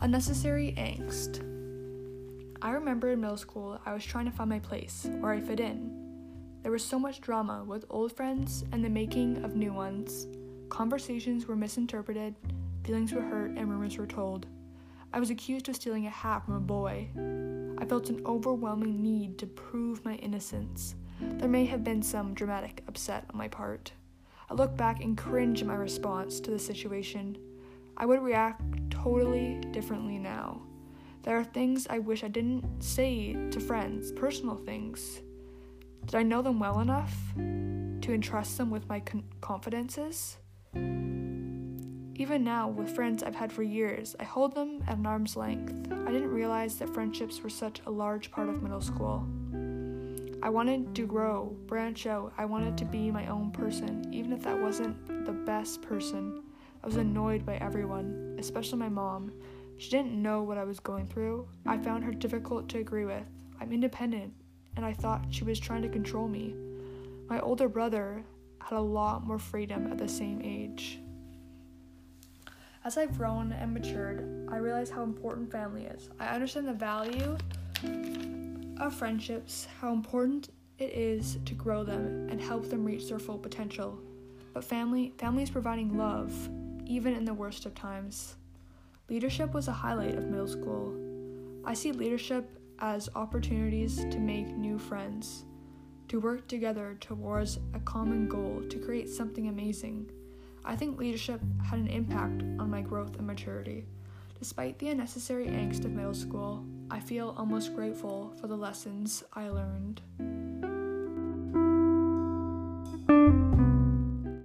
Unnecessary angst. I remember in middle school, I was trying to find my place, where I fit in. There was so much drama with old friends and the making of new ones. Conversations were misinterpreted, feelings were hurt, and rumors were told. I was accused of stealing a hat from a boy. I felt an overwhelming need to prove my innocence. There may have been some dramatic upset on my part. I look back and cringe at my response to the situation. I would react totally differently now. There are things I wish I didn't say to friends, personal things. Did I know them well enough to entrust them with my con- confidences? Even now, with friends I've had for years, I hold them at an arm's length. I didn't realize that friendships were such a large part of middle school. I wanted to grow, branch out. I wanted to be my own person, even if that wasn't the best person. I was annoyed by everyone, especially my mom. She didn't know what I was going through. I found her difficult to agree with. I'm independent, and I thought she was trying to control me. My older brother had a lot more freedom at the same age. As I've grown and matured, I realize how important family is. I understand the value of friendships, how important it is to grow them and help them reach their full potential. But family, family is providing love, even in the worst of times. Leadership was a highlight of middle school. I see leadership as opportunities to make new friends, to work together towards a common goal, to create something amazing. I think leadership had an impact on my growth and maturity. Despite the unnecessary angst of middle school, I feel almost grateful for the lessons I learned.